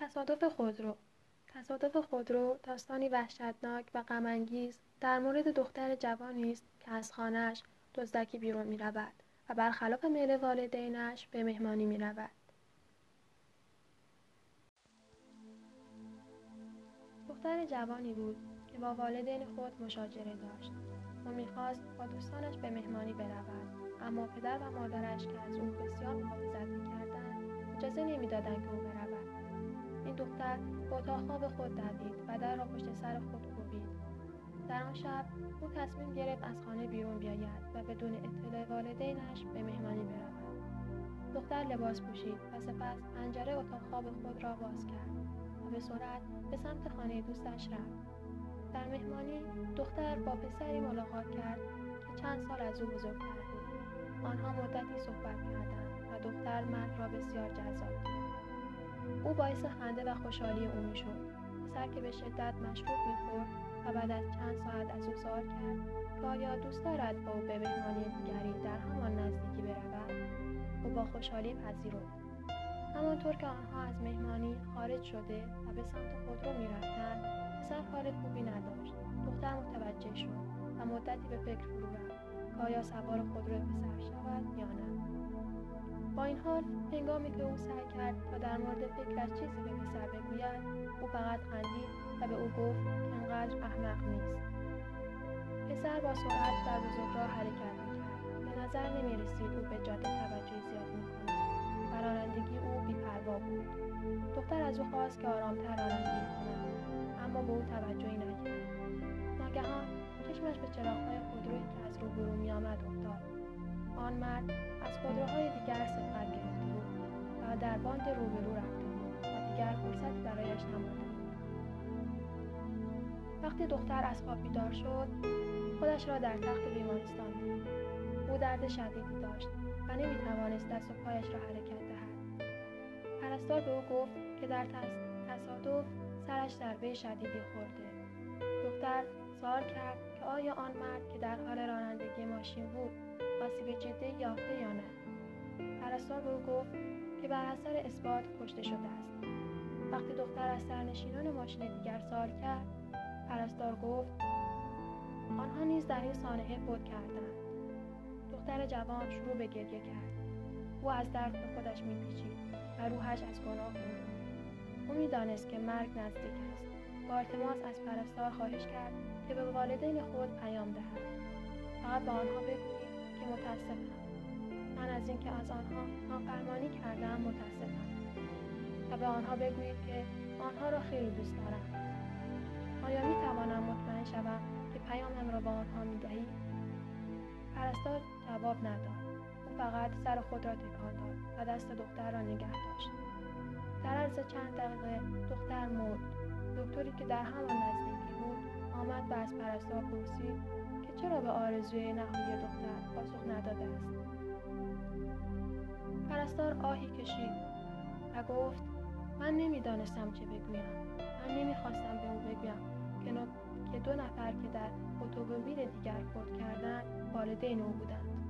تصادف خودرو تصادف خودرو داستانی وحشتناک و غمانگیز در مورد دختر جوانی است که از خانهاش دزدکی بیرون می رود و برخلاف میل والدینش به مهمانی می رود. دختر جوانی بود که با والدین خود مشاجره داشت. و می‌خواست با دوستانش به مهمانی برود اما پدر و مادرش که از او بسیار محافظت می‌کردند اجازه نمی‌دادند که او برود. این دختر به اتاق خواب خود دوید و در را پشت سر خود کوبید. در آن شب او تصمیم گرفت از خانه بیرون بیاید و بدون اطلاع والدینش به مهمانی برود. دختر لباس پوشید و سپس پنجره اتاق خواب خود را باز کرد و به سرعت به سمت خانه دوستش رفت. در مهمانی دختر با پسری ملاقات کرد که چند سال از او بزرگتر بود. آنها مدتی صحبت کردند و دختر مرد را بسیار جذاب دید او باعث خنده و خوشحالی او می‌شد. پسر که به شدت مشروب می‌خورد و بعد از چند ساعت از او سوال کرد که آیا دوست دارد با او به مهمانی دیگری در همان نزدیکی برود؟ او با خوشحالی پذیرفت. همانطور که آنها از مهمانی خارج شده و به سمت خودرو می‌رفتند پسر حال خوبی نداشت. دختر متوجه شد و مدتی به فکر فرو رفت که آیا سوار خودرو پسر شود یا نه. با این حال هنگامی که او سعی کرد تا در مورد فکرش چیزی به پسر بگوید او فقط خندید و به او گفت که انقدر احمق نیست. پسر با سرعت در بزرگراه حرکت می‌کرد. به نظر نمی‌رسید او به جاده توجه زیاد می‌کند. و رانندگی او بیپروا بود. دختر از او خواست که آرامتر رانندگی کند اما به او توجهی نکرد. ناگهان چشمش به چراغهای خودرویی که از روبرو میآمد افتاد. آن مرد از خودروهای دیگر سبقت گرفته بود و در باند روبرو رفته بود و دیگر فرصتی برایش نمانده بود. وقتی دختر از خواب بیدار شد خودش را در تخت بیمارستان دید. او درد شدیدی داشت و نمی‌توانست دست و پایش را حرکت دهد. پرستار به او گفت که در تصادف سرش ضربه شدیدی خورده. دختر سوال کرد که آیا آن مرد که در حال رانندگی ماشین بود آسیب جدی یافته یا نه؟ پرستار به او گفت که بر اثر اثبات کشته شده است. وقتی دختر از سرنشینان ماشین دیگر سوال کرد پرستار گفت آنها نیز در این سانحه فوت کردند. دختر جوان شروع به گریه کرد. او از درد به خودش میپیچید و روحش از گناه بود. او می‌دانست که مرگ نزدیک است. با التماس از پرستار خواهش کرد که به والدین خود پیام دهد. فقط به آنها بگویید که متاسفم. من از اینکه از آنها نافرمانی کردم متاسفم. و به آنها بگویید که آنها را خیلی دوست دارم. آیا می توانم مطمئن شوم که پیامم را به آنها می دهید؟ پرستار جواب نداد. او فقط سر خود را تکان داد و دست دختر را نگه داشت. در عرض چند دقیقه دختر مرد. دکتری که در همان نزدیکی بود آمد و از پرستار پرسید که چرا به آرزوی نهایی دختر پاسخ نداده است. پرستار آهی کشید و گفت من نمی‌دانستم چه بگویم. من نمی‌خواستم به او بگویم که دو نفر که در اتومبیل دیگر فوت کردند والدین او بودند.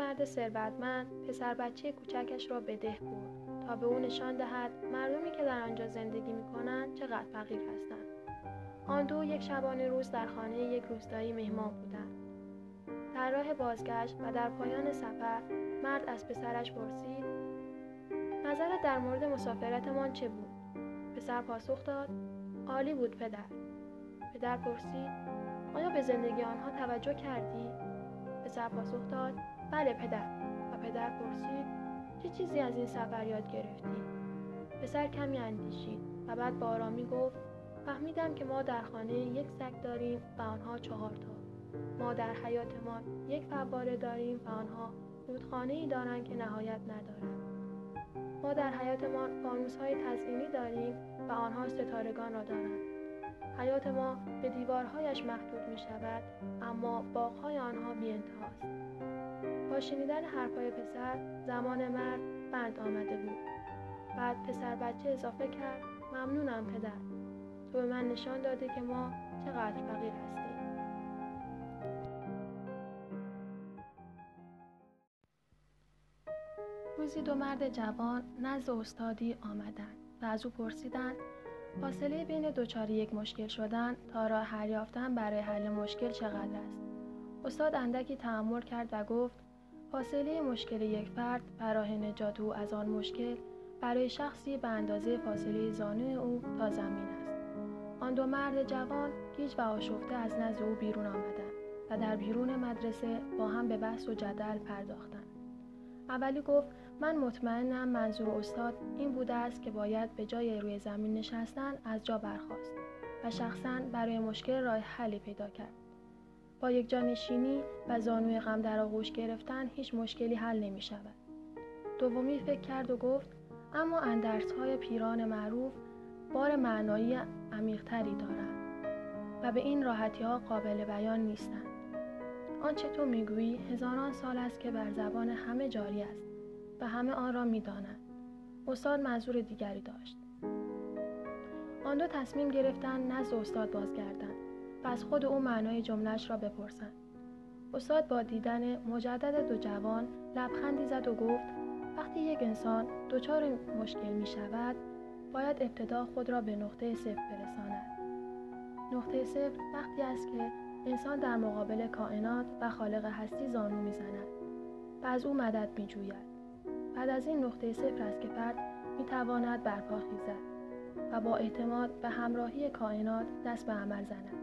مرد ثروتمند پسر بچه کوچکش را به ده برد تا به او نشان دهد مردمی که در آنجا زندگی می کنند چقدر فقیر هستند. آن دو یک شبانه روز در خانه یک روستایی مهمان بودند. در راه بازگشت و در پایان سفر مرد از پسرش پرسید نظرت در مورد مسافرتمان چه بود؟ پسر پاسخ داد عالی بود پدر پدر پرسید آیا به زندگی آنها توجه کردی؟ پسر پاسخ داد بله پدر. و پدر پرسید چه چیزی از این سفر یاد گرفتی؟ پسر کمی اندیشید و بعد با آرامی گفت فهمیدم که ما در خانه یک سگ داریم و آنها چهار تا. ما در حیاتمان یک فواره داریم و آنها رودخانه ای دارند که نهایت ندارد ما در حیاتمان فانوس های تزئینی داریم و آنها ستارگان را دارند. حیات ما به دیوارهایش محدود می شود اما باغهای آنها بی انتهاست با شنیدن حرفهای پسر زمان مرد بند آمده بود. بعد پسر بچه اضافه کرد ممنونم پدر. تو به من نشان داده که ما چقدر فقیر هستیم. روزی دو مرد جوان نزد استادی آمدند و از او پرسیدند فاصله بین دچار یک مشکل شدن تا راه حل یافتن برای حل مشکل چقدر است؟ استاد اندکی تحمل کرد و گفت فاصله مشکل یک فرد برای نجات او از آن مشکل برای شخصی به اندازه فاصله زانوی او تا زمین است آن دو مرد جوان گیج و آشفته از نزد او بیرون آمدند و در بیرون مدرسه با هم به بحث و جدل پرداختند اولی گفت من مطمئنم منظور استاد این بوده است که باید به جای روی زمین نشستن از جا برخواست و شخصا برای مشکل راه حلی پیدا کرد. با یک جانشینی و زانوی غم در آغوش گرفتن هیچ مشکلی حل نمی شود. دومی فکر کرد و گفت اما اندرس های پیران معروف بار معنایی عمیقتری دارند و به این راحتی ها قابل بیان نیستند. آنچه تو می‌گویی هزاران سال است که بر زبان همه جاری است و همه آن را می‌دانند استاد منظور دیگری داشت آن دو تصمیم گرفتند نزد استاد بازگردند و از خود او معنای جملش را بپرسند استاد با دیدن مجدد دو جوان لبخندی زد و گفت وقتی یک انسان دچار مشکل می شود باید ابتدا خود را به نقطه صفر برساند. نقطه صفر وقتی است که انسان در مقابل کائنات و خالق هستی زانو می‌زند و از او مدد میجوید. بعد از این نقطه صفر است که فرد می‌تواند برپا خیزد و با اعتماد به همراهی کائنات دست به عمل زند.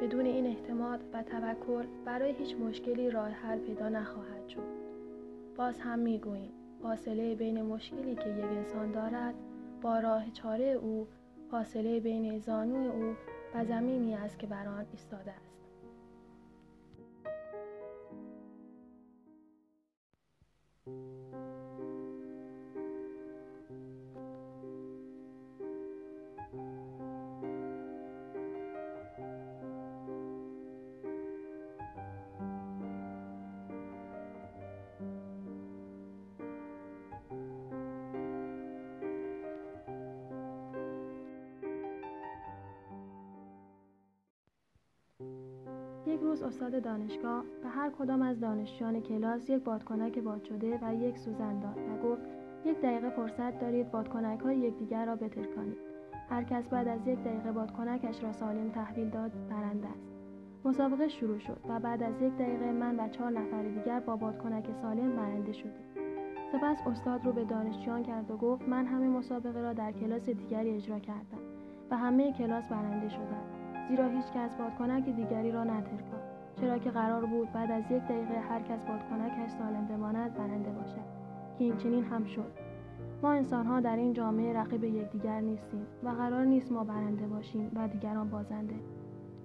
بدون این اعتماد و توکل برای هیچ مشکلی راه حل پیدا نخواهد شد. باز هم می‌گوییم فاصله بین مشکلی که یک انسان دارد با راه چاره او فاصله بین زانوی او و زمینی است که بر آن ایستاده است. یک روز استاد دانشگاه به هر کدام از دانشجویان کلاس یک بادکنک باد شده و یک سوزن داد و گفت یک دقیقه فرصت دارید بادکنک های یکدیگر را بترکانید. هر کس بعد از یک دقیقه بادکنکش را سالم تحویل داد برنده است. مسابقه شروع شد و بعد از یک دقیقه من و چهار نفر دیگر با بادکنک سالم برنده شدیم. سپس استاد رو به دانشجویان کرد و گفت من همه مسابقه را در کلاس دیگری اجرا کردم و همه کلاس برنده شدند زیرا هیچ کس بادکنک دیگری را نترکاند. چرا که قرار بود بعد از یک دقیقه هر کس بادکنکش سالم بماند برنده باشد. که این چنین هم شد. ما انسانها در این جامعه رقیب یکدیگر نیستیم و قرار نیست ما برنده باشیم و دیگران بازنده.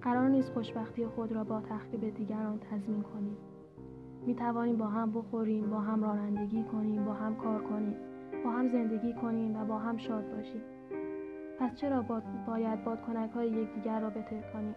قرار نیست خوشبختی خود را با تخریب دیگران تضمین کنیم. می توانیم با هم بخوریم با هم رانندگی کنیم با هم کار کنیم با هم زندگی کنیم و با هم شاد باشیم. پس چرا باید بادکنک های یکدیگر را بترکانیم؟